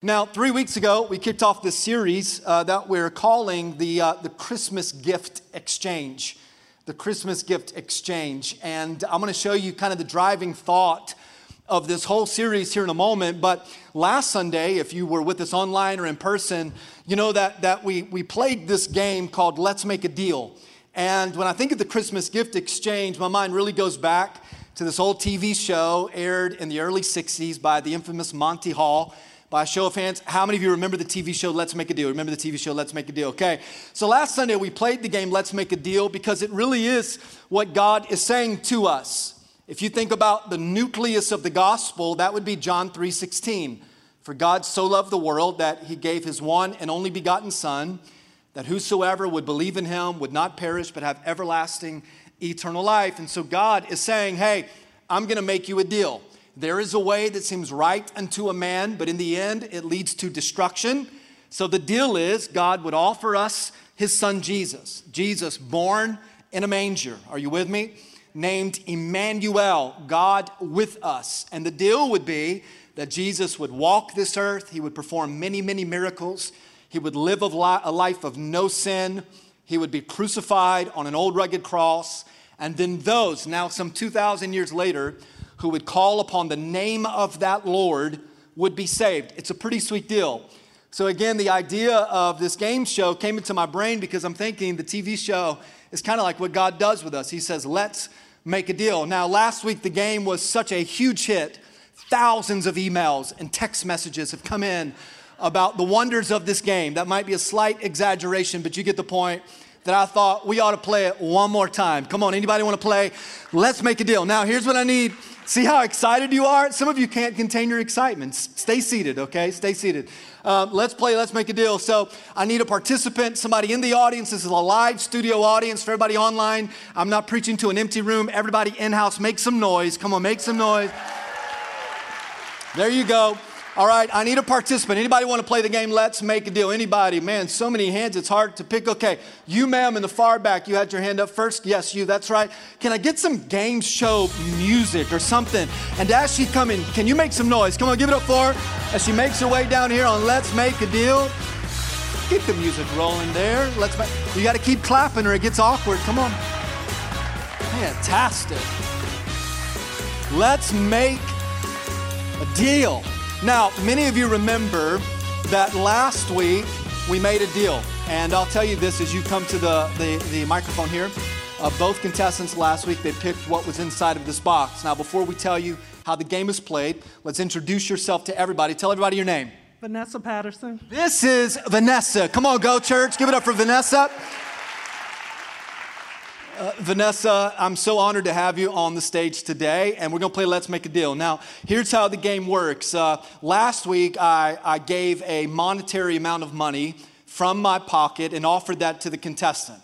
Now, three weeks ago, we kicked off this series uh, that we're calling the, uh, the Christmas Gift Exchange. The Christmas Gift Exchange. And I'm going to show you kind of the driving thought of this whole series here in a moment. But last Sunday, if you were with us online or in person, you know that, that we, we played this game called Let's Make a Deal. And when I think of the Christmas Gift Exchange, my mind really goes back to this old TV show aired in the early 60s by the infamous Monty Hall. By a show of hands, how many of you remember the TV show Let's Make a Deal? Remember the TV show Let's Make a Deal? Okay. So last Sunday we played the game Let's Make a Deal because it really is what God is saying to us. If you think about the nucleus of the gospel, that would be John 3:16. For God so loved the world that he gave his one and only begotten son that whosoever would believe in him would not perish but have everlasting eternal life. And so God is saying, "Hey, I'm going to make you a deal." There is a way that seems right unto a man, but in the end, it leads to destruction. So the deal is God would offer us his son Jesus. Jesus, born in a manger. Are you with me? Named Emmanuel, God with us. And the deal would be that Jesus would walk this earth, he would perform many, many miracles, he would live a life of no sin, he would be crucified on an old rugged cross. And then those, now some 2,000 years later, who would call upon the name of that Lord would be saved. It's a pretty sweet deal. So, again, the idea of this game show came into my brain because I'm thinking the TV show is kind of like what God does with us. He says, let's make a deal. Now, last week, the game was such a huge hit. Thousands of emails and text messages have come in about the wonders of this game. That might be a slight exaggeration, but you get the point that I thought we ought to play it one more time. Come on, anybody want to play? Let's make a deal. Now, here's what I need See how excited you are? Some of you can't contain your excitement. Stay seated, okay? Stay seated. Um, let's play, let's make a deal. So I need a participant, somebody in the audience. This is a live studio audience for everybody online. I'm not preaching to an empty room. Everybody in house, make some noise. Come on, make some noise. There you go. All right, I need a participant. Anybody want to play the game? Let's make a deal. Anybody? Man, so many hands, it's hard to pick. Okay, you, ma'am, in the far back, you had your hand up first. Yes, you, that's right. Can I get some game show music or something? And as she come in, can you make some noise? Come on, give it up for her as she makes her way down here on Let's Make a Deal. get the music rolling there. Let's make, you got to keep clapping or it gets awkward. Come on. Fantastic. Let's make a deal. Now, many of you remember that last week we made a deal. And I'll tell you this as you come to the, the, the microphone here. Uh, both contestants last week, they picked what was inside of this box. Now, before we tell you how the game is played, let's introduce yourself to everybody. Tell everybody your name. Vanessa Patterson. This is Vanessa. Come on, go, church. Give it up for Vanessa. Uh, Vanessa, I'm so honored to have you on the stage today, and we're going to play Let's Make a Deal. Now, here's how the game works. Uh, last week, I, I gave a monetary amount of money from my pocket and offered that to the contestant.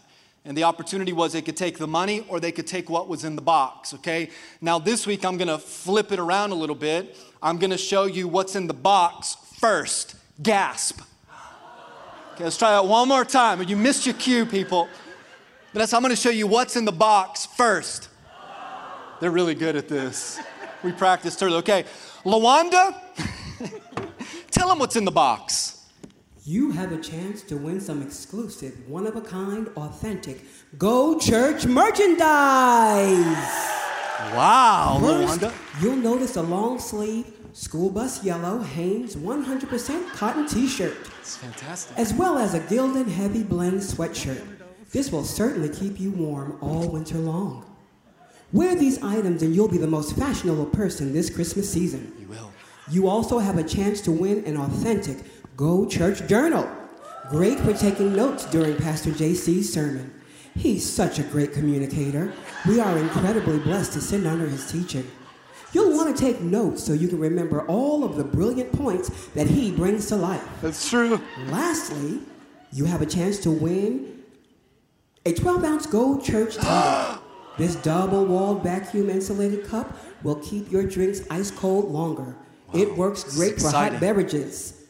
And the opportunity was they could take the money or they could take what was in the box, okay? Now, this week, I'm going to flip it around a little bit. I'm going to show you what's in the box first. Gasp. Okay, let's try that one more time. You missed your cue, people. Vanessa, I'm going to show you what's in the box first. They're really good at this. We practiced earlier. Okay, Lawanda, tell them what's in the box. You have a chance to win some exclusive, one of a kind, authentic Go Church merchandise. Wow, First, Lawanda. You'll notice a long sleeve school bus yellow Hanes 100% cotton t shirt. It's fantastic. As well as a Gildan heavy blend sweatshirt. This will certainly keep you warm all winter long. Wear these items and you'll be the most fashionable person this Christmas season. You will. You also have a chance to win an authentic Go Church Journal. Great for taking notes during Pastor JC's sermon. He's such a great communicator. We are incredibly blessed to sit under his teaching. You'll want to take notes so you can remember all of the brilliant points that he brings to life. That's true. Lastly, you have a chance to win a 12 ounce Go Church tumbler. this double walled vacuum insulated cup will keep your drinks ice cold longer. Wow, it works great for hot beverages.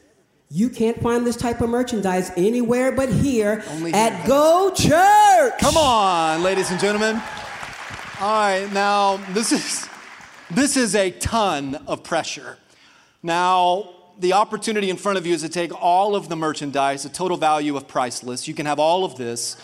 You can't find this type of merchandise anywhere but here Only at here. Go Church. Come on, ladies and gentlemen. All right, now this is this is a ton of pressure. Now, the opportunity in front of you is to take all of the merchandise, a total value of priceless. You can have all of this,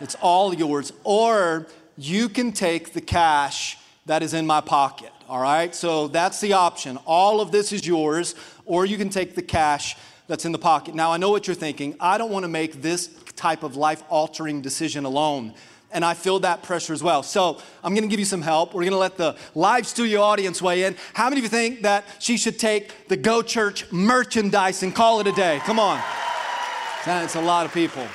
it's all yours. Or you can take the cash that is in my pocket, all right? So that's the option. All of this is yours, or you can take the cash that's in the pocket. Now, I know what you're thinking. I don't want to make this type of life altering decision alone. And I feel that pressure as well. So I'm going to give you some help. We're going to let the live studio audience weigh in. How many of you think that she should take the Go Church merchandise and call it a day? Come on. It's a lot of people.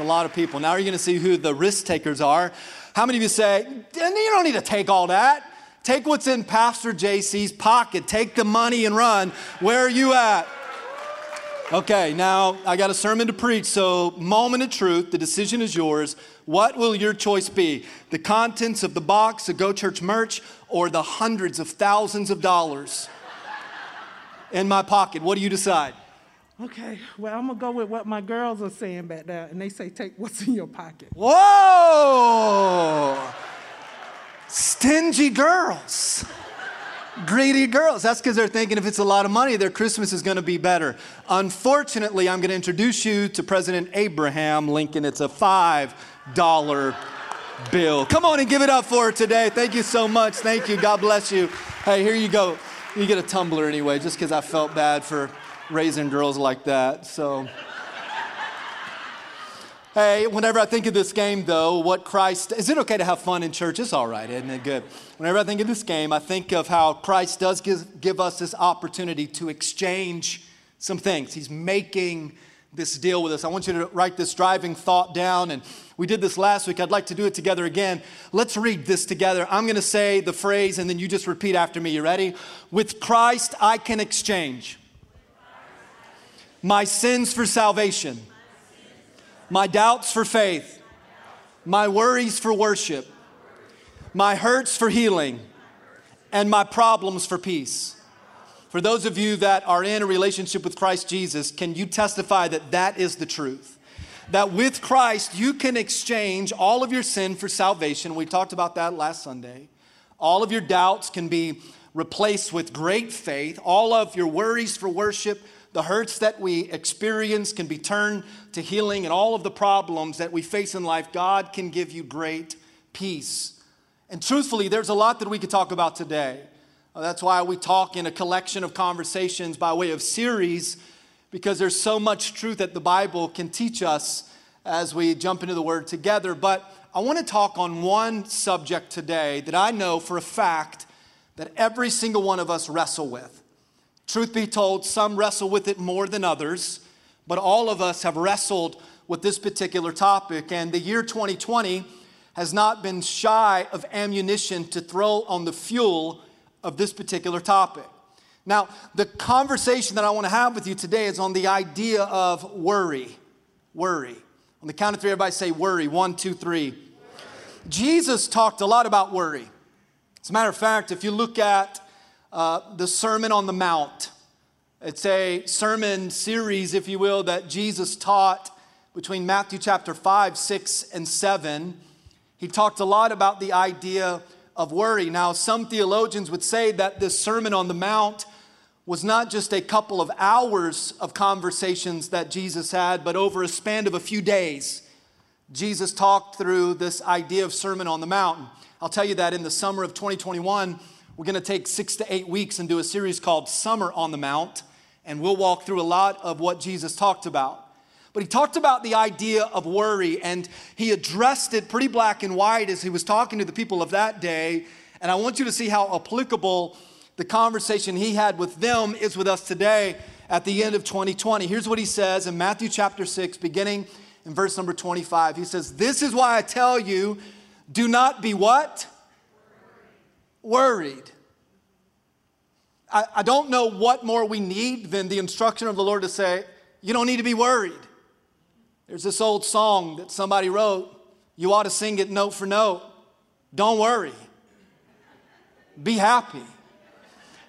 A lot of people. Now you're going to see who the risk takers are. How many of you say, you don't need to take all that? Take what's in Pastor JC's pocket. Take the money and run. Where are you at? Okay, now I got a sermon to preach, so moment of truth, the decision is yours. What will your choice be? The contents of the box the Go Church merch or the hundreds of thousands of dollars in my pocket? What do you decide? Okay, well, I'm gonna go with what my girls are saying back there, and they say, take what's in your pocket. Whoa! Stingy girls greedy girls. That's because they're thinking if it's a lot of money, their Christmas is going to be better. Unfortunately, I'm going to introduce you to President Abraham Lincoln. It's a $5 bill. Come on and give it up for her today. Thank you so much. Thank you. God bless you. Hey, here you go. You get a tumbler anyway, just because I felt bad for raising girls like that. So. Hey, whenever I think of this game, though, what Christ, is it okay to have fun in church? It's all right, isn't it good? Whenever I think of this game, I think of how Christ does give, give us this opportunity to exchange some things. He's making this deal with us. I want you to write this driving thought down. And we did this last week. I'd like to do it together again. Let's read this together. I'm going to say the phrase and then you just repeat after me. You ready? With Christ, I can exchange my sins for salvation my doubts for faith, my worries for worship, my hurts for healing, and my problems for peace. For those of you that are in a relationship with Christ Jesus, can you testify that that is the truth? That with Christ, you can exchange all of your sin for salvation. We talked about that last Sunday. All of your doubts can be replaced with great faith. All of your worries for worship the hurts that we experience can be turned to healing, and all of the problems that we face in life, God can give you great peace. And truthfully, there's a lot that we could talk about today. Uh, that's why we talk in a collection of conversations by way of series, because there's so much truth that the Bible can teach us as we jump into the Word together. But I want to talk on one subject today that I know for a fact that every single one of us wrestle with. Truth be told, some wrestle with it more than others, but all of us have wrestled with this particular topic. And the year 2020 has not been shy of ammunition to throw on the fuel of this particular topic. Now, the conversation that I want to have with you today is on the idea of worry. Worry. On the count of three, everybody say worry. One, two, three. Jesus talked a lot about worry. As a matter of fact, if you look at uh, the Sermon on the Mount. It's a sermon series, if you will, that Jesus taught between Matthew chapter 5, 6, and 7. He talked a lot about the idea of worry. Now, some theologians would say that this Sermon on the Mount was not just a couple of hours of conversations that Jesus had, but over a span of a few days. Jesus talked through this idea of Sermon on the Mount. I'll tell you that in the summer of 2021, we're going to take six to eight weeks and do a series called Summer on the Mount, and we'll walk through a lot of what Jesus talked about. But he talked about the idea of worry, and he addressed it pretty black and white as he was talking to the people of that day. And I want you to see how applicable the conversation he had with them is with us today at the end of 2020. Here's what he says in Matthew chapter 6, beginning in verse number 25. He says, This is why I tell you, do not be what? Worried. I, I don't know what more we need than the instruction of the Lord to say, you don't need to be worried. There's this old song that somebody wrote. You ought to sing it note for note. Don't worry. Be happy.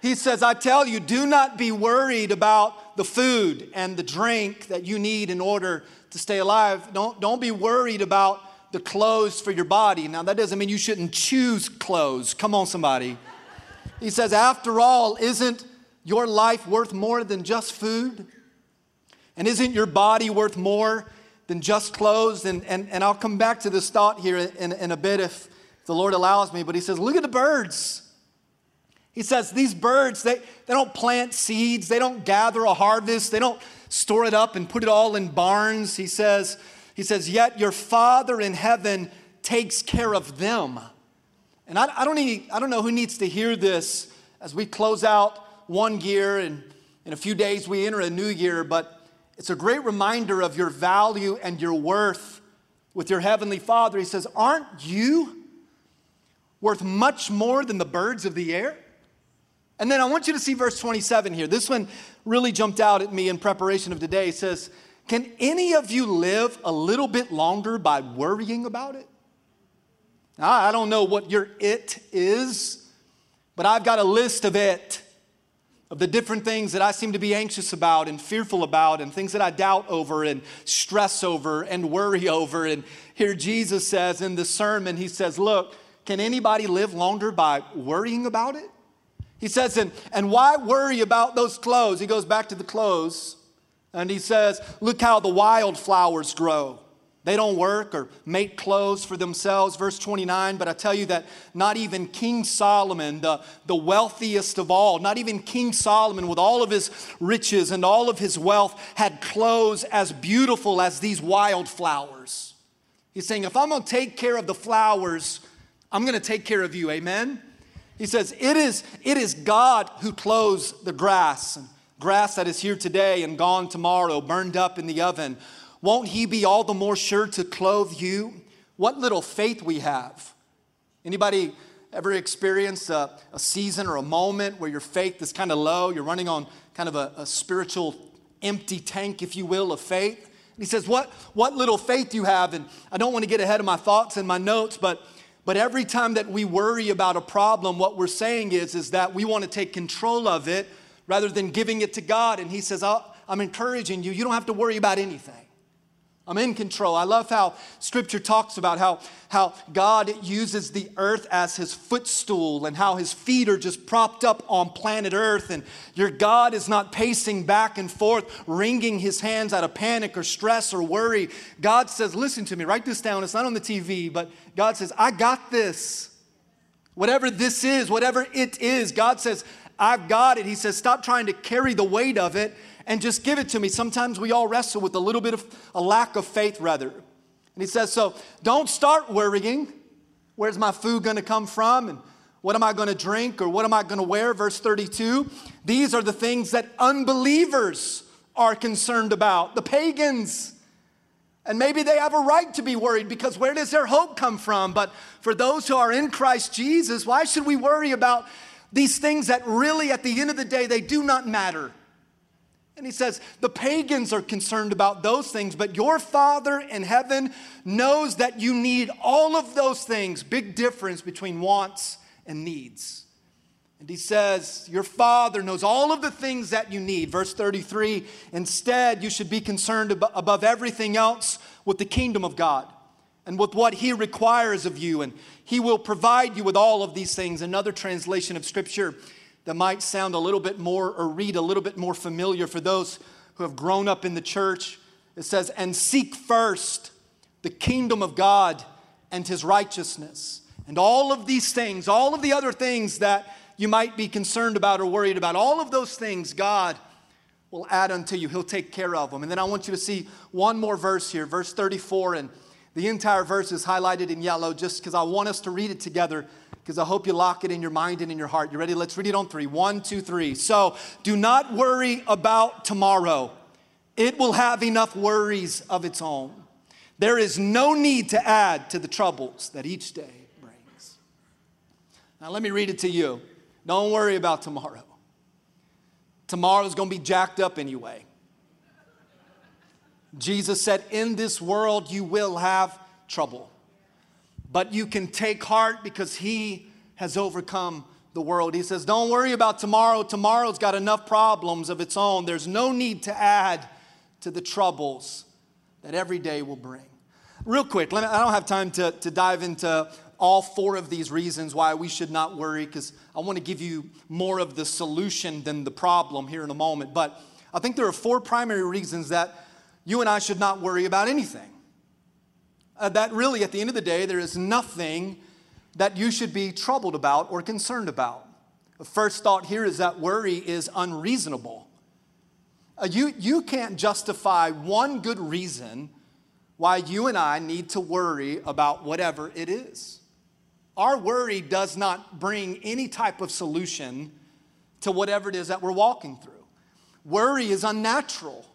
He says, I tell you, do not be worried about the food and the drink that you need in order to stay alive. Don't, don't be worried about the clothes for your body. Now, that doesn't mean you shouldn't choose clothes. Come on, somebody. He says, after all, isn't your life worth more than just food? And isn't your body worth more than just clothes? And, and, and I'll come back to this thought here in, in a bit if the Lord allows me. But he says, Look at the birds. He says, These birds, they, they don't plant seeds, they don't gather a harvest, they don't store it up and put it all in barns. He says, he says, Yet your Father in heaven takes care of them. And I, I, don't need, I don't know who needs to hear this as we close out one year and in a few days we enter a new year, but it's a great reminder of your value and your worth with your Heavenly Father. He says, Aren't you worth much more than the birds of the air? And then I want you to see verse 27 here. This one really jumped out at me in preparation of today. It says, Can any of you live a little bit longer by worrying about it? I don't know what your it is, but I've got a list of it, of the different things that I seem to be anxious about and fearful about, and things that I doubt over and stress over and worry over. And here Jesus says in the sermon, He says, Look, can anybody live longer by worrying about it? He says, and, and why worry about those clothes? He goes back to the clothes and he says, Look how the wildflowers grow. They don't work or make clothes for themselves. Verse 29, but I tell you that not even King Solomon, the, the wealthiest of all, not even King Solomon, with all of his riches and all of his wealth, had clothes as beautiful as these wildflowers. He's saying, if I'm going to take care of the flowers, I'm going to take care of you. Amen? He says, it is, it is God who clothes the grass, grass that is here today and gone tomorrow, burned up in the oven won't he be all the more sure to clothe you? What little faith we have. Anybody ever experienced a, a season or a moment where your faith is kind of low? You're running on kind of a, a spiritual empty tank, if you will, of faith. He says, what, what little faith you have. And I don't want to get ahead of my thoughts and my notes, but but every time that we worry about a problem, what we're saying is, is that we want to take control of it rather than giving it to God. And He says, I'm encouraging you, you don't have to worry about anything. I'm in control. I love how scripture talks about how, how God uses the earth as his footstool and how his feet are just propped up on planet earth. And your God is not pacing back and forth, wringing his hands out of panic or stress or worry. God says, Listen to me, write this down. It's not on the TV, but God says, I got this. Whatever this is, whatever it is, God says, I've got it. He says, Stop trying to carry the weight of it and just give it to me. Sometimes we all wrestle with a little bit of a lack of faith, rather. And he says, So don't start worrying. Where's my food going to come from? And what am I going to drink? Or what am I going to wear? Verse 32. These are the things that unbelievers are concerned about, the pagans. And maybe they have a right to be worried because where does their hope come from? But for those who are in Christ Jesus, why should we worry about these things that really, at the end of the day, they do not matter? And he says, the pagans are concerned about those things, but your Father in heaven knows that you need all of those things. Big difference between wants and needs. And he says, Your Father knows all of the things that you need. Verse 33 Instead, you should be concerned above everything else with the kingdom of God and with what He requires of you, and He will provide you with all of these things. Another translation of Scripture that might sound a little bit more or read a little bit more familiar for those who have grown up in the church. It says, And seek first the kingdom of God and his righteousness. And all of these things, all of the other things that you might be concerned about or worried about, all of those things, God will add unto you. He'll take care of them. And then I want you to see one more verse here, verse 34. And the entire verse is highlighted in yellow just because I want us to read it together because I hope you lock it in your mind and in your heart. You ready? Let's read it on three. One, two, three. So do not worry about tomorrow, it will have enough worries of its own. There is no need to add to the troubles that each day brings. Now, let me read it to you. Don't worry about tomorrow. Tomorrow's gonna be jacked up anyway. Jesus said, In this world you will have trouble. But you can take heart because He has overcome the world. He says, Don't worry about tomorrow. Tomorrow's got enough problems of its own. There's no need to add to the troubles that every day will bring. Real quick, me, I don't have time to, to dive into all four of these reasons why we should not worry because I want to give you more of the solution than the problem here in a moment. But I think there are four primary reasons that you and I should not worry about anything. Uh, that really, at the end of the day, there is nothing that you should be troubled about or concerned about. The first thought here is that worry is unreasonable. Uh, you, you can't justify one good reason why you and I need to worry about whatever it is. Our worry does not bring any type of solution to whatever it is that we're walking through. Worry is unnatural.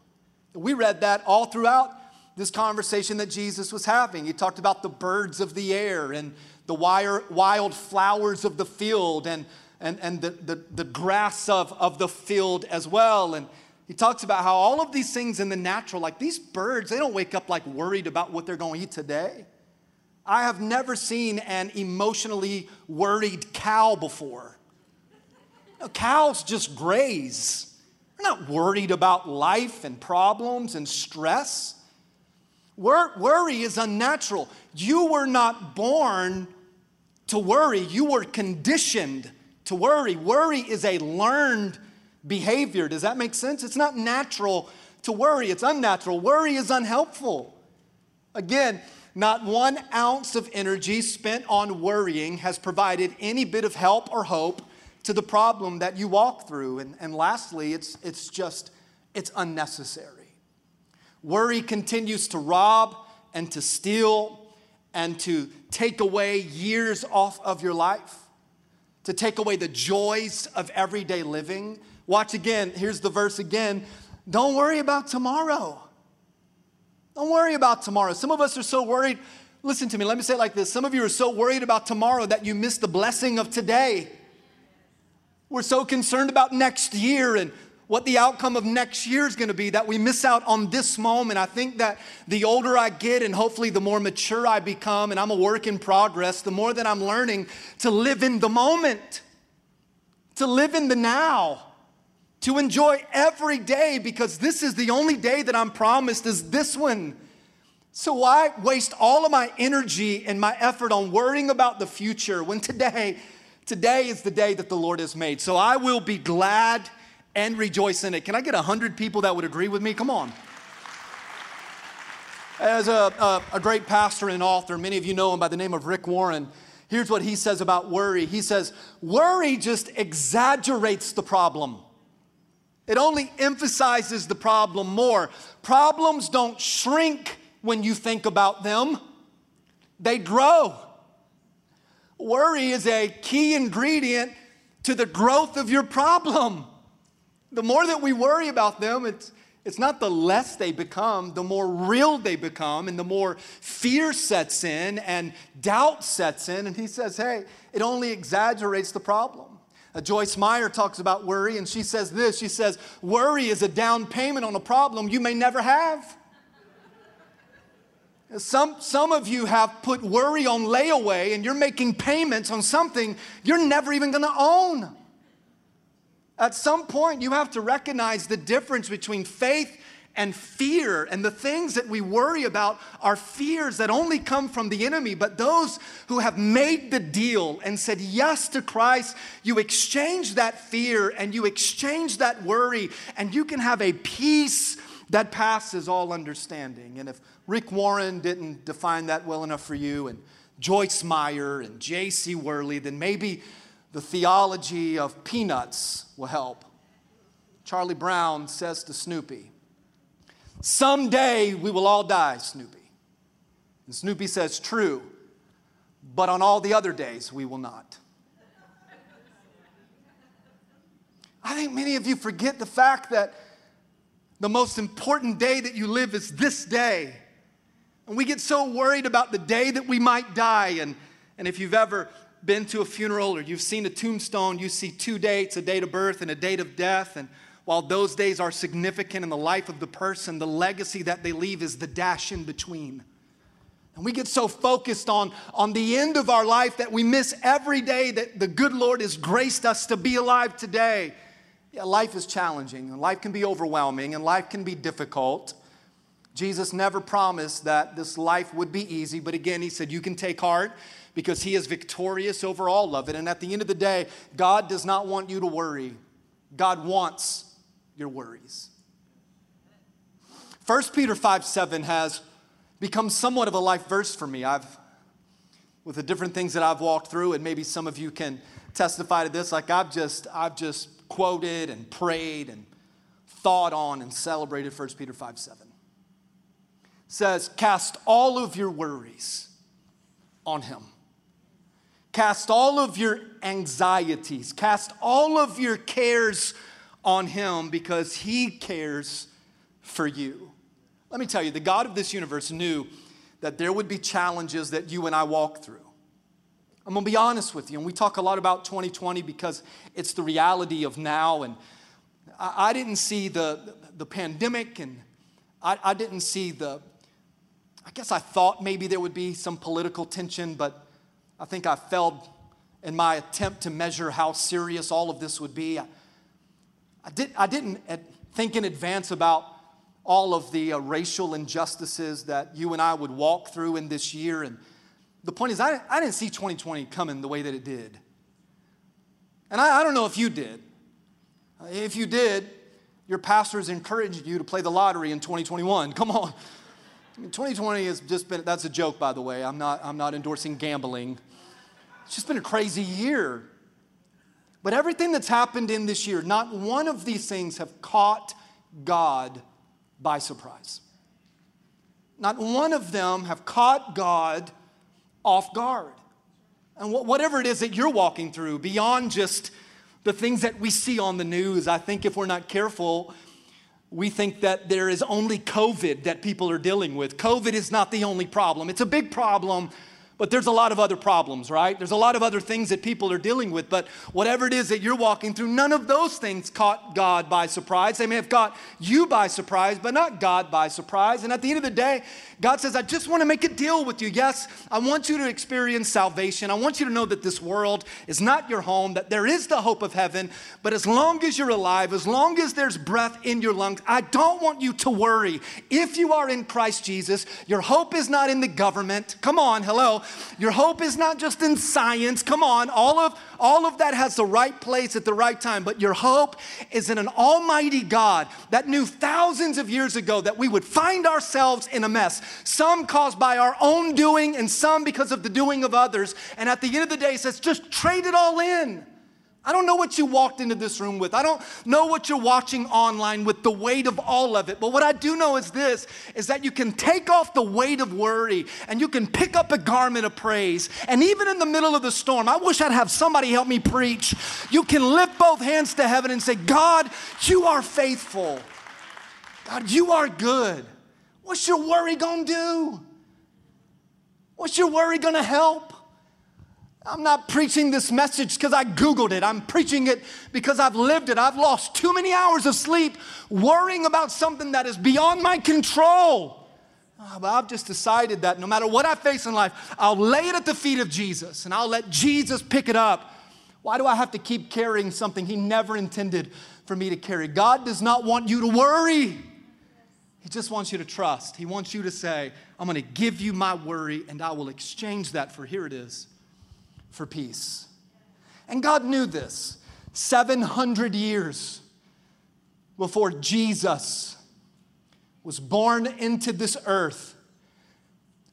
We read that all throughout this conversation that Jesus was having. He talked about the birds of the air and the wild flowers of the field and, and, and the, the, the grass of, of the field as well. And he talks about how all of these things in the natural, like these birds, they don't wake up like worried about what they're going to eat today. I have never seen an emotionally worried cow before. cows just graze. They're not worried about life and problems and stress. worry is unnatural. You were not born to worry, you were conditioned to worry. Worry is a learned behavior. Does that make sense? It's not natural to worry, it's unnatural. Worry is unhelpful. Again, not one ounce of energy spent on worrying has provided any bit of help or hope to the problem that you walk through. And, and lastly, it's, it's just, it's unnecessary. Worry continues to rob and to steal and to take away years off of your life, to take away the joys of everyday living Watch again. Here's the verse again. Don't worry about tomorrow. Don't worry about tomorrow. Some of us are so worried. Listen to me, let me say it like this. Some of you are so worried about tomorrow that you miss the blessing of today. We're so concerned about next year and what the outcome of next year is going to be that we miss out on this moment. I think that the older I get and hopefully the more mature I become, and I'm a work in progress, the more that I'm learning to live in the moment, to live in the now to enjoy every day because this is the only day that I'm promised is this one. So why waste all of my energy and my effort on worrying about the future when today, today is the day that the Lord has made. So I will be glad and rejoice in it. Can I get 100 people that would agree with me? Come on. As a, a, a great pastor and author, many of you know him by the name of Rick Warren. Here's what he says about worry. He says, Worry just exaggerates the problem. It only emphasizes the problem more. Problems don't shrink when you think about them, they grow. Worry is a key ingredient to the growth of your problem. The more that we worry about them, it's, it's not the less they become, the more real they become, and the more fear sets in and doubt sets in. And he says, hey, it only exaggerates the problem. Uh, Joyce Meyer talks about worry, and she says this She says, Worry is a down payment on a problem you may never have. Some, some of you have put worry on layaway and you're making payments on something you're never even gonna own. At some point, you have to recognize the difference between faith and fear. And the things that we worry about are fears that only come from the enemy. But those who have made the deal and said yes to Christ, you exchange that fear and you exchange that worry, and you can have a peace that passes all understanding. And if Rick Warren didn't define that well enough for you, and Joyce Meyer and J.C. Worley, then maybe the theology of peanuts will help. Charlie Brown says to Snoopy, Someday we will all die, Snoopy. And Snoopy says, True, but on all the other days we will not. I think many of you forget the fact that the most important day that you live is this day. And we get so worried about the day that we might die. And, and if you've ever been to a funeral or you've seen a tombstone, you see two dates a date of birth and a date of death. And while those days are significant in the life of the person, the legacy that they leave is the dash in between. And we get so focused on, on the end of our life that we miss every day that the good Lord has graced us to be alive today. Yeah, life is challenging, and life can be overwhelming, and life can be difficult. Jesus never promised that this life would be easy, but again, he said, You can take heart because he is victorious over all of it. And at the end of the day, God does not want you to worry, God wants your worries. 1 Peter 5 7 has become somewhat of a life verse for me. I've, with the different things that I've walked through, and maybe some of you can testify to this, like I've just, I've just quoted and prayed and thought on and celebrated 1 Peter 5 7 says, Cast all of your worries on him. Cast all of your anxieties, cast all of your cares on him because he cares for you. Let me tell you, the God of this universe knew that there would be challenges that you and I walk through. I'm gonna be honest with you, and we talk a lot about 2020 because it's the reality of now. And I, I didn't see the, the pandemic, and I, I didn't see the, I guess I thought maybe there would be some political tension, but I think I failed in my attempt to measure how serious all of this would be. I, I, did, I didn't think in advance about all of the uh, racial injustices that you and I would walk through in this year. And the point is, I, I didn't see 2020 coming the way that it did. And I, I don't know if you did. If you did, your pastors encouraged you to play the lottery in 2021. Come on. I mean, 2020 has just been, that's a joke, by the way. I'm not, I'm not endorsing gambling. It's just been a crazy year. But everything that's happened in this year, not one of these things have caught God by surprise. Not one of them have caught God off guard. And whatever it is that you're walking through, beyond just the things that we see on the news, I think if we're not careful, we think that there is only COVID that people are dealing with. COVID is not the only problem. It's a big problem, but there's a lot of other problems, right? There's a lot of other things that people are dealing with, but whatever it is that you're walking through, none of those things caught God by surprise. They may have caught you by surprise, but not God by surprise. And at the end of the day, God says, I just want to make a deal with you. Yes, I want you to experience salvation. I want you to know that this world is not your home, that there is the hope of heaven, but as long as you're alive, as long as there's breath in your lungs, I don't want you to worry. If you are in Christ Jesus, your hope is not in the government. Come on, hello. Your hope is not just in science. Come on, all of all of that has the right place at the right time, but your hope is in an almighty God that knew thousands of years ago that we would find ourselves in a mess, some caused by our own doing and some because of the doing of others. And at the end of the day, says, just trade it all in. I don't know what you walked into this room with. I don't know what you're watching online with the weight of all of it. But what I do know is this is that you can take off the weight of worry and you can pick up a garment of praise. And even in the middle of the storm, I wish I'd have somebody help me preach. You can lift both hands to heaven and say, God, you are faithful. God, you are good. What's your worry gonna do? What's your worry gonna help? I'm not preaching this message because I Googled it. I'm preaching it because I've lived it. I've lost too many hours of sleep worrying about something that is beyond my control. Oh, but I've just decided that no matter what I face in life, I'll lay it at the feet of Jesus and I'll let Jesus pick it up. Why do I have to keep carrying something He never intended for me to carry? God does not want you to worry. He just wants you to trust. He wants you to say, I'm going to give you my worry and I will exchange that for here it is for peace. And God knew this 700 years before Jesus was born into this earth.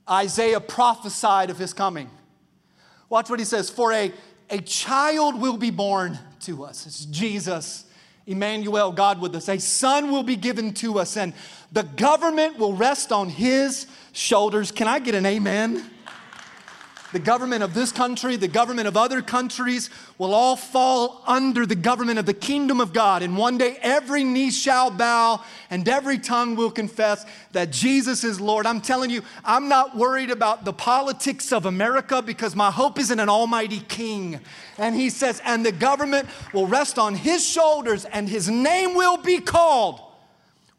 Isaiah prophesied of his coming. Watch what he says For a, a child will be born to us. It's Jesus, Emmanuel, God with us. A son will be given to us, and the government will rest on his shoulders. Can I get an amen? The government of this country, the government of other countries will all fall under the government of the kingdom of God. And one day every knee shall bow and every tongue will confess that Jesus is Lord. I'm telling you, I'm not worried about the politics of America because my hope is in an almighty king. And he says, and the government will rest on his shoulders and his name will be called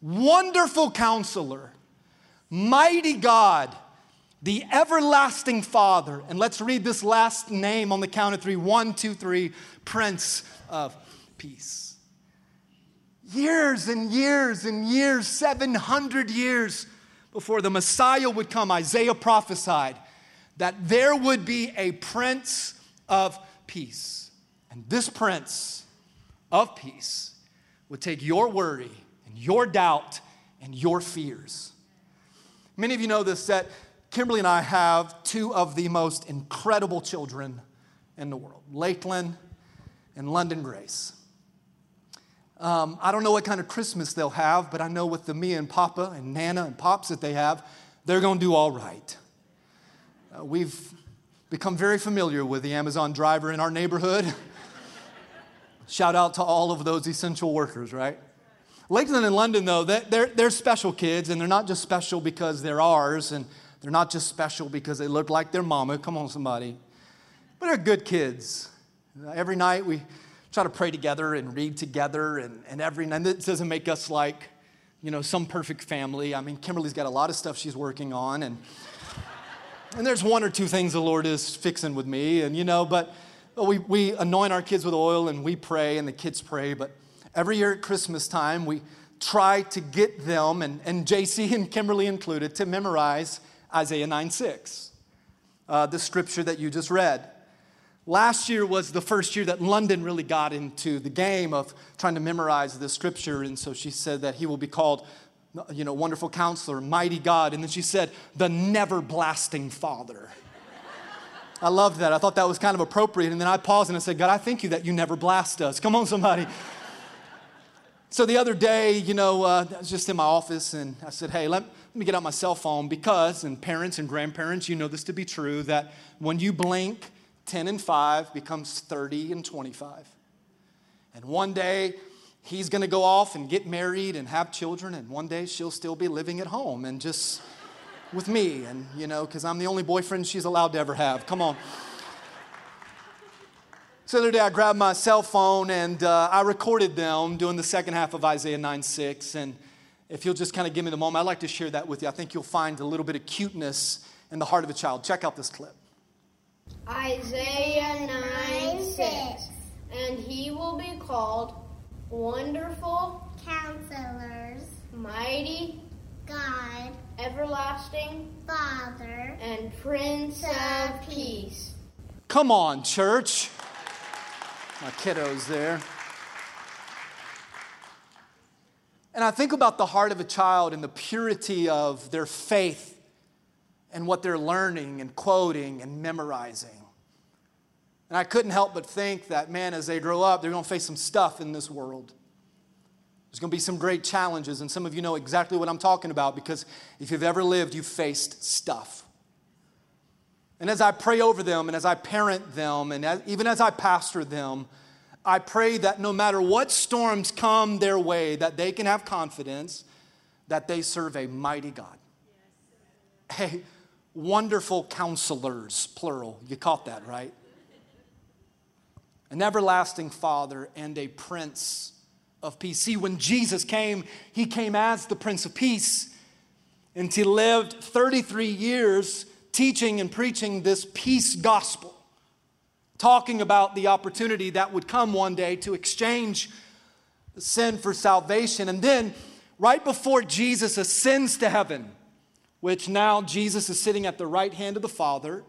Wonderful Counselor, Mighty God the everlasting Father. And let's read this last name on the count of three: one, two, three. Prince of Peace. Years and years and years, 700 years before the Messiah would come, Isaiah prophesied that there would be a prince of peace. And this prince of peace would take your worry and your doubt and your fears. Many of you know this that Kimberly and I have two of the most incredible children in the world Lakeland and London Grace. Um, I don't know what kind of Christmas they'll have, but I know with the me and Papa and Nana and Pops that they have, they're going to do all right. Uh, we've become very familiar with the Amazon driver in our neighborhood. Shout out to all of those essential workers, right? Lakeland and London, though, they're, they're special kids, and they're not just special because they're ours, and they're not just special because they look like their mama. Come on, somebody. But they're good kids. Every night we try to pray together and read together, and, and every night, it doesn't make us like, you know, some perfect family. I mean, Kimberly's got a lot of stuff she's working on, and, and there's one or two things the Lord is fixing with me, and, you know, but, but we, we anoint our kids with oil and we pray, and the kids pray, but every year at Christmas time, we try to get them, and, and JC and Kimberly included, to memorize Isaiah 9 6, uh, the scripture that you just read. Last year was the first year that London really got into the game of trying to memorize the scripture, and so she said that he will be called, you know, wonderful counselor, mighty God, and then she said, the never blasting father. I loved that. I thought that was kind of appropriate. And then I paused and I said, God, I thank you that you never blast us. Come on, somebody. So the other day, you know, uh, I was just in my office and I said, hey, let, let me get out my cell phone because, and parents and grandparents, you know this to be true, that when you blink, 10 and 5 becomes 30 and 25. And one day, he's going to go off and get married and have children, and one day she'll still be living at home and just with me, and you know, because I'm the only boyfriend she's allowed to ever have. Come on. So the other day I grabbed my cell phone and uh, I recorded them doing the second half of Isaiah 9 6. And if you'll just kind of give me the moment, I'd like to share that with you. I think you'll find a little bit of cuteness in the heart of a child. Check out this clip. Isaiah 9 6. And he will be called Wonderful, Counselors, Mighty, God, Everlasting, Father, and Prince of Peace. Come on, church. My kiddos there. And I think about the heart of a child and the purity of their faith and what they're learning and quoting and memorizing. And I couldn't help but think that, man, as they grow up, they're going to face some stuff in this world. There's going to be some great challenges, and some of you know exactly what I'm talking about because if you've ever lived, you've faced stuff. And as I pray over them and as I parent them and as, even as I pastor them, I pray that no matter what storms come their way, that they can have confidence that they serve a mighty God. Hey, wonderful counselors, plural. You caught that, right? An everlasting Father and a Prince of Peace. See, when Jesus came, he came as the Prince of Peace. And he lived 33 years teaching and preaching this peace gospel, talking about the opportunity that would come one day to exchange sin for salvation. And then, right before Jesus ascends to heaven, which now Jesus is sitting at the right hand of the Father,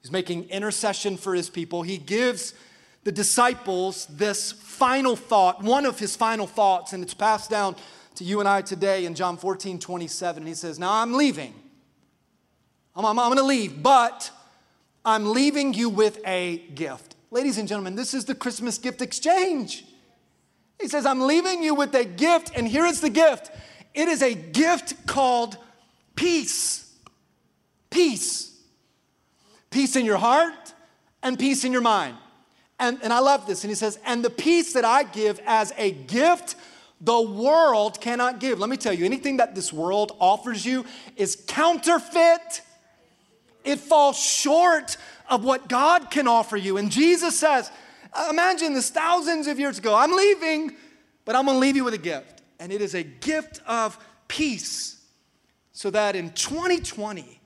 he's making intercession for his people, he gives the disciples this final thought, one of his final thoughts, and it's passed down to you and I today in John 14 27. And he says, Now I'm leaving. I'm, I'm, I'm going to leave, but I'm leaving you with a gift. Ladies and gentlemen, this is the Christmas gift exchange. He says, I'm leaving you with a gift, and here is the gift it is a gift called peace. Peace. Peace in your heart and peace in your mind. And, and I love this. And he says, and the peace that I give as a gift, the world cannot give. Let me tell you, anything that this world offers you is counterfeit it falls short of what God can offer you. And Jesus says, Imagine this thousands of years ago. I'm leaving, but I'm going to leave you with a gift. And it is a gift of peace. So that in 2020,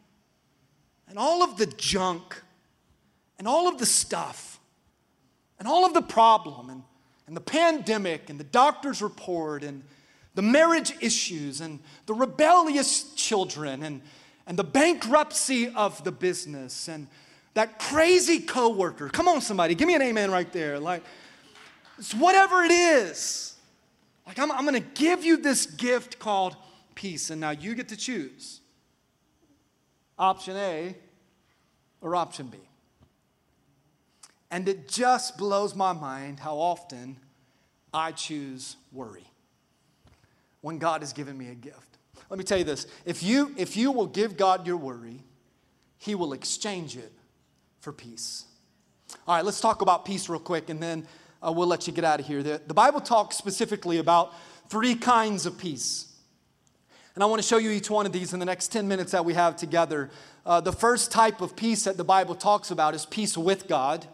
and all of the junk, and all of the stuff, and all of the problem, and, and the pandemic, and the doctor's report, and the marriage issues and the rebellious children and, and the bankruptcy of the business and that crazy coworker. Come on, somebody, give me an amen right there. Like, it's whatever it is. Like, I'm, I'm to give you this gift called peace, and now you get to choose option A or option B. And it just blows my mind how often I choose worry when God has given me a gift. Let me tell you this if you, if you will give God your worry, He will exchange it for peace. All right, let's talk about peace real quick and then uh, we'll let you get out of here. The, the Bible talks specifically about three kinds of peace. And I want to show you each one of these in the next 10 minutes that we have together. Uh, the first type of peace that the Bible talks about is peace with God.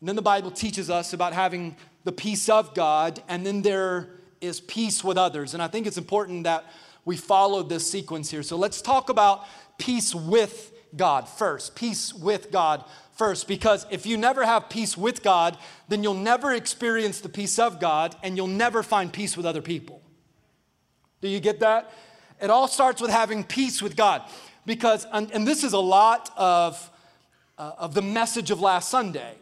And then the Bible teaches us about having the peace of God, and then there is peace with others. And I think it's important that we follow this sequence here. So let's talk about peace with God first. Peace with God first, because if you never have peace with God, then you'll never experience the peace of God and you'll never find peace with other people. Do you get that? It all starts with having peace with God. Because, and, and this is a lot of, uh, of the message of last Sunday.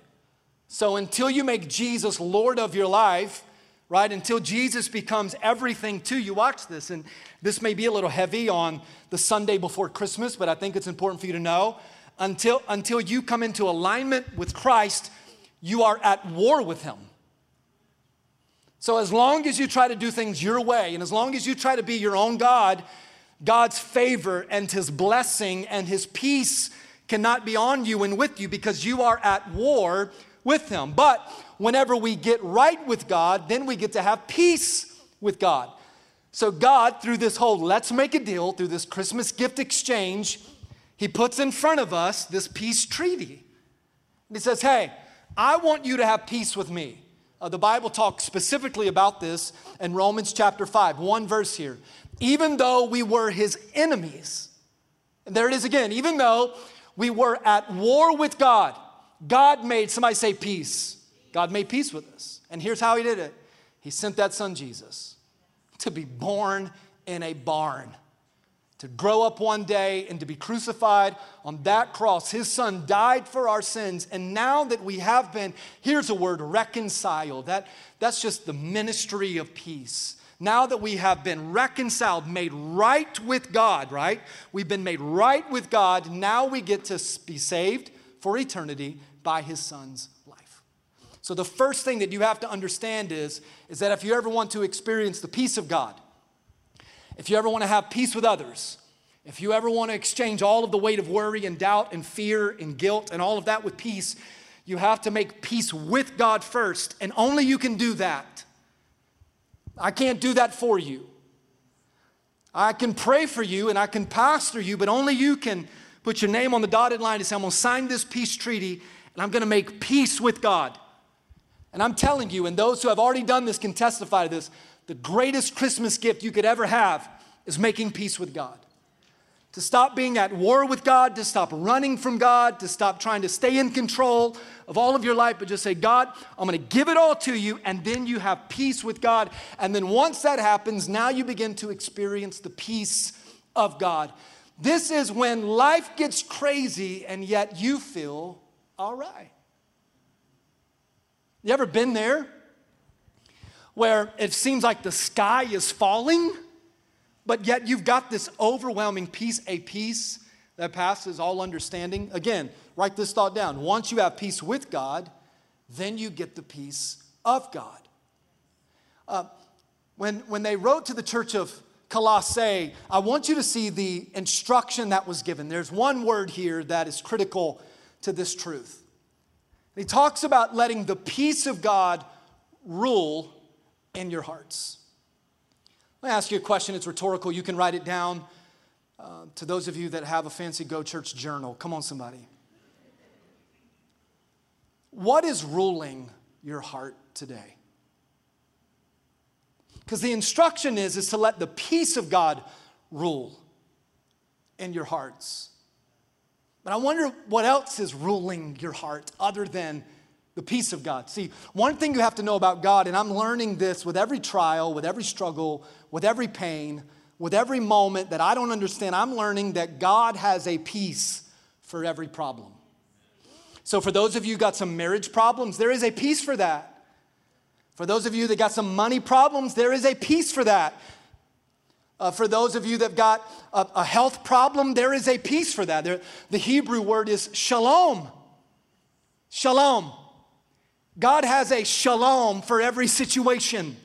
So until you make Jesus Lord of your life, right, until Jesus becomes everything to you, watch this. And this may be a little heavy on the Sunday before Christmas, but I think it's important for you to know. Until, until you come into alignment with Christ, you are at war with Him. So, as long as you try to do things your way, and as long as you try to be your own God, God's favor and His blessing and His peace cannot be on you and with you because you are at war with Him. But whenever we get right with God, then we get to have peace with God. So, God, through this whole let's make a deal, through this Christmas gift exchange, He puts in front of us this peace treaty. He says, Hey, I want you to have peace with me. Uh, the Bible talks specifically about this in Romans chapter 5, one verse here. Even though we were his enemies, and there it is again, even though we were at war with God, God made, somebody say peace. God made peace with us. And here's how he did it He sent that son Jesus to be born in a barn to grow up one day and to be crucified on that cross. His son died for our sins. And now that we have been, here's a word, reconciled. That, that's just the ministry of peace. Now that we have been reconciled, made right with God, right? We've been made right with God. Now we get to be saved for eternity by his son's. So the first thing that you have to understand is, is that if you ever want to experience the peace of God, if you ever want to have peace with others, if you ever want to exchange all of the weight of worry and doubt and fear and guilt and all of that with peace, you have to make peace with God first. And only you can do that. I can't do that for you. I can pray for you and I can pastor you, but only you can put your name on the dotted line and say, I'm going to sign this peace treaty and I'm going to make peace with God. And I'm telling you, and those who have already done this can testify to this the greatest Christmas gift you could ever have is making peace with God. To stop being at war with God, to stop running from God, to stop trying to stay in control of all of your life, but just say, God, I'm gonna give it all to you, and then you have peace with God. And then once that happens, now you begin to experience the peace of God. This is when life gets crazy and yet you feel all right. You ever been there? where it seems like the sky is falling, but yet you've got this overwhelming peace, a peace that passes all understanding. Again, write this thought down. Once you have peace with God, then you get the peace of God. Uh, when, when they wrote to the church of Colossae, I want you to see the instruction that was given. There's one word here that is critical to this truth. He talks about letting the peace of God rule in your hearts. Let me ask you a question. It's rhetorical. You can write it down. Uh, to those of you that have a fancy Go Church journal, come on, somebody. What is ruling your heart today? Because the instruction is, is to let the peace of God rule in your hearts. But I wonder what else is ruling your heart other than The peace of God. See, one thing you have to know about God, and I'm learning this with every trial, with every struggle, with every pain, with every moment that I don't understand, I'm learning that God has a peace for every problem. So, for those of you got some marriage problems, there is a peace for that. For those of you that got some money problems, there is a peace for that. Uh, for those of you that've got a, a, health problem, there is a peace for that. There, the Hebrew word is shalom. Shalom. God has a shalom for every situation.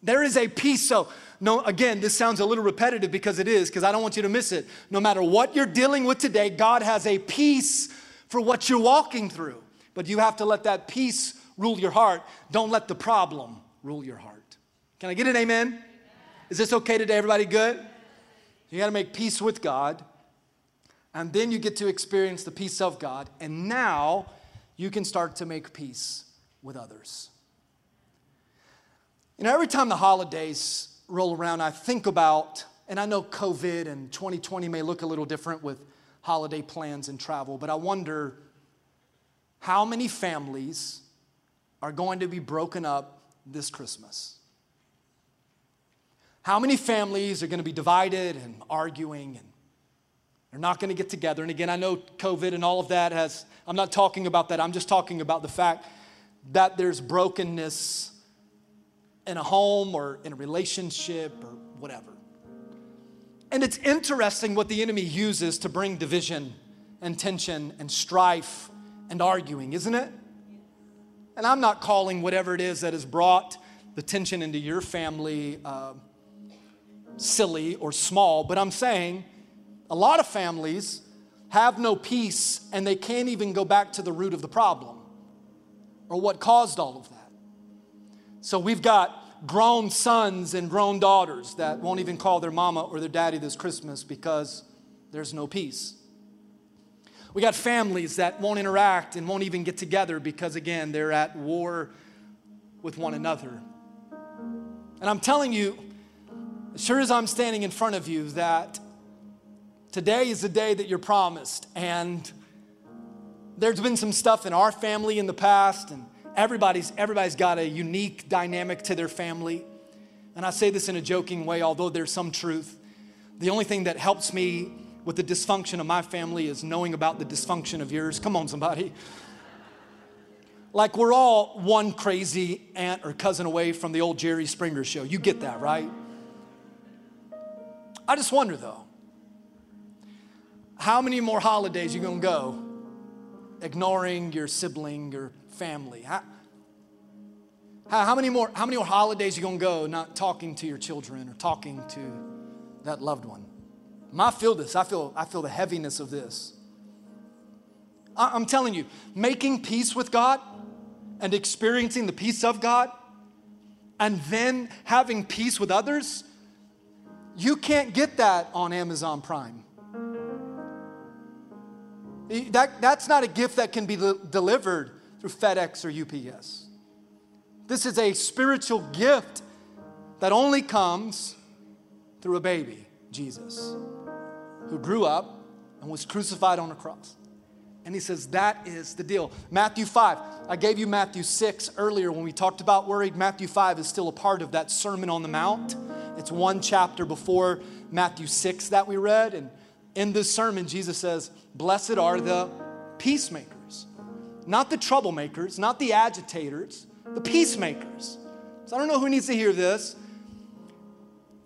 There is a peace. So, no, again, this sounds a little repetitive because it is, because I don't want you to miss it. No matter what you're dealing with today, God has a peace for what you're walking through. But you have to let that peace rule your heart. Don't let the problem rule your heart. Can I get an amen? Is this okay today, everybody? Good? You got to make peace with God, and then you get to experience the peace of God, and now you can start to make peace with others. You know, every time the holidays roll around, I think about, and I know COVID and 2020 may look a little different with holiday plans and travel, but I wonder how many families are going to be broken up this Christmas. How many families are going to be divided and arguing and they're not going to get together? And again, I know COVID and all of that has, I'm not talking about that. I'm just talking about the fact that there's brokenness in a home or in a relationship or whatever. And it's interesting what the enemy uses to bring division and tension and strife and arguing, isn't it? And I'm not calling whatever it is that has brought the tension into your family. Uh, silly or small, but I'm saying a lot of families have no peace and they can't even go back to the root of the problem or what caused all of that. So we've got grown sons and grown daughters that won't even call their mama or their daddy this Christmas because there's no peace. We got families that won't interact and won't even get together because, again, they're at war with one another. And I'm telling you, sure as I'm standing in front of you, that today is the day that you're promised. And there's been some stuff in our family in the past, and everybody's, everybody's got a unique dynamic to their family. And I say this in a joking way, although there's some truth. The only thing that helps me with the dysfunction of my family is knowing about the dysfunction of yours. Come on, somebody. Like we're all one crazy aunt or cousin away from the old Jerry Springer show. You get that, right? I just wonder though, how many more holidays you gonna go ignoring your sibling or family? How, how, many more how many more holidays you gonna go not talking to your children or talking to that loved one? I feel this. I feel I feel the heaviness of this. I, I'm telling you, making peace with God and experiencing the peace of God and then having peace with others you can't get that on Amazon Prime. That, that's not a gift that can be delivered through FedEx or UPS. This is a spiritual gift that only comes through a baby, Jesus, who grew up and was crucified on a cross. And he says, that is the deal. Matthew 5. I gave you Matthew 6 earlier when we talked about worried. Matthew 5 is still a part of that Sermon on the Mount. It's one chapter before Matthew 6 that we read. And in this sermon, Jesus says, Blessed are the peacemakers, not the troublemakers, not the agitators, the peacemakers. So I don't know who needs to hear this.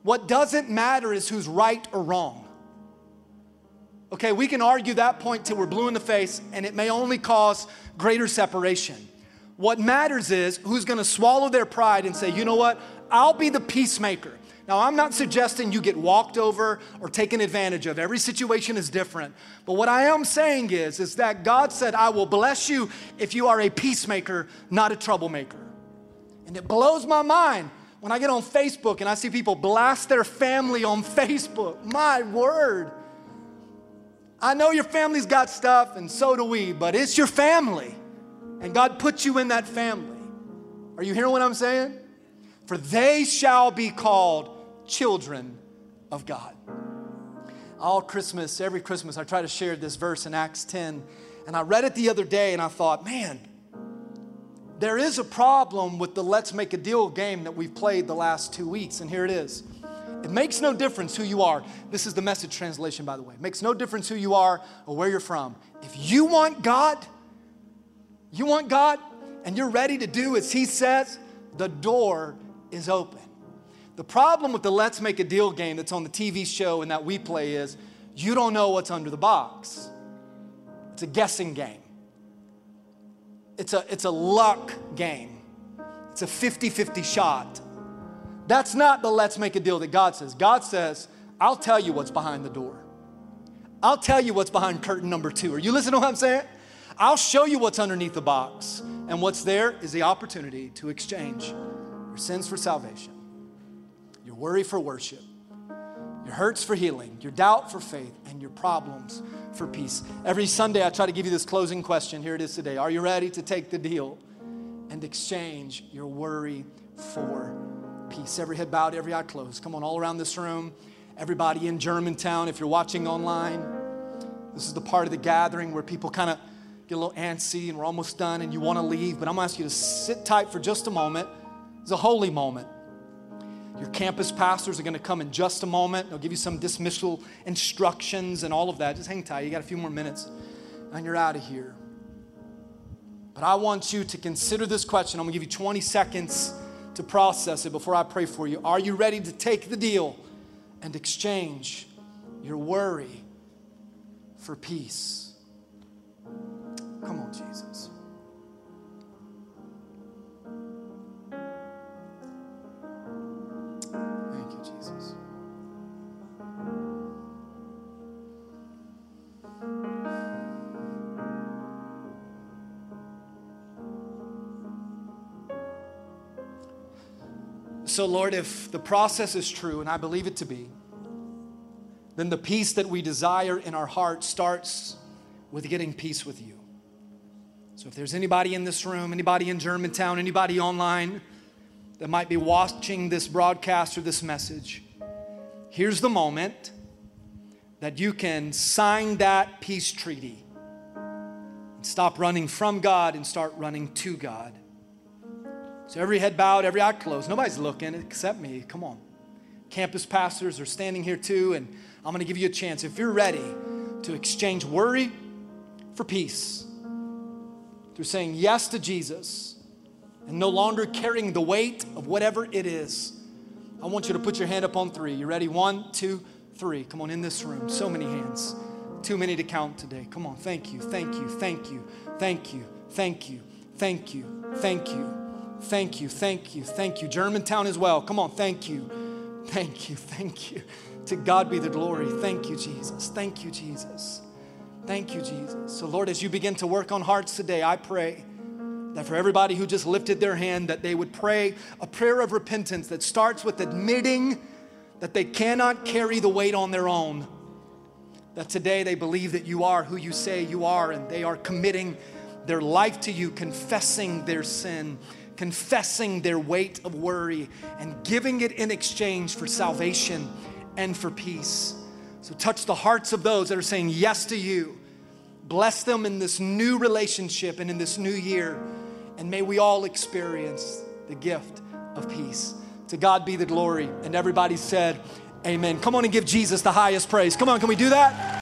What doesn't matter is who's right or wrong. Okay, we can argue that point till we're blue in the face, and it may only cause greater separation. What matters is who's gonna swallow their pride and say, you know what, I'll be the peacemaker. Now, I'm not suggesting you get walked over or taken advantage of. Every situation is different. But what I am saying is, is that God said, I will bless you if you are a peacemaker, not a troublemaker. And it blows my mind when I get on Facebook and I see people blast their family on Facebook. My word. I know your family's got stuff, and so do we, but it's your family. And God put you in that family. Are you hearing what I'm saying? For they shall be called children of God. All Christmas, every Christmas, I try to share this verse in Acts 10. And I read it the other day and I thought, man, there is a problem with the let's make a deal game that we've played the last two weeks, and here it is. It makes no difference who you are. This is the message translation, by the way. It makes no difference who you are or where you're from. If you want God, you want God, and you're ready to do as He says, the door is open. The problem with the let's make a deal game that's on the TV show and that we play is you don't know what's under the box. It's a guessing game. It's a, it's a luck game. It's a 50 50 shot. That's not the let's make a deal that God says. God says, I'll tell you what's behind the door. I'll tell you what's behind curtain number two. Are you listening to what I'm saying? I'll show you what's underneath the box. And what's there is the opportunity to exchange your sins for salvation, your worry for worship, your hurts for healing, your doubt for faith, and your problems for peace. Every Sunday, I try to give you this closing question. Here it is today. Are you ready to take the deal and exchange your worry for peace? Every head bowed, every eye closed. Come on, all around this room, everybody in Germantown, if you're watching online, this is the part of the gathering where people kind of get a little antsy and we're almost done and you want to leave, but I'm going to ask you to sit tight for just a moment. It's a holy moment. Your campus pastors are going to come in just a moment. They'll give you some dismissal instructions and all of that. Just hang tight. You got a few more minutes and you're out of here. But I want you to consider this question. I'm going to give you 20 seconds to process it before I pray for you. Are you ready to take the deal and exchange your worry for peace? Come on, Jesus. So, Lord, if the process is true, and I believe it to be, then the peace that we desire in our heart starts with getting peace with you. So, if there's anybody in this room, anybody in Germantown, anybody online that might be watching this broadcast or this message, here's the moment that you can sign that peace treaty stop running from God and start running to God. So every head bowed, every eye closed. Nobody's looking except me. Come on. Campus pastors are standing here too, and I'm going to give you a chance. If you're ready to exchange worry for peace through saying yes to Jesus and no longer carrying the weight of whatever it is, I want you to put your hand up on three. You ready? One, two, three. Come on, in this room. So many hands. Too many to count today. Come on. Thank you. Thank you. Thank you. Thank you. Thank you. Thank you. Thank you. Thank you, thank you, thank you. Germantown as well. Come on, thank you, thank you, thank you. To God be the glory. Thank you, Jesus. Thank you, Jesus. Thank you, Jesus. So, Lord, as you begin to work on hearts today, I pray that for everybody who just lifted their hand, that they would pray a prayer of repentance that starts with admitting that they cannot carry the weight on their own. That today they believe that you are who you say you are, and they are committing their life to you, confessing their sin confessing their weight of worry and giving it in exchange for salvation and for peace. So, touch the hearts of those that are saying yes to you. Bless them in this new relationship and in this new year. And may we all experience the gift of peace. To God be the glory. And everybody said, Amen. Come on and give Jesus the highest praise. Come on, can we do that?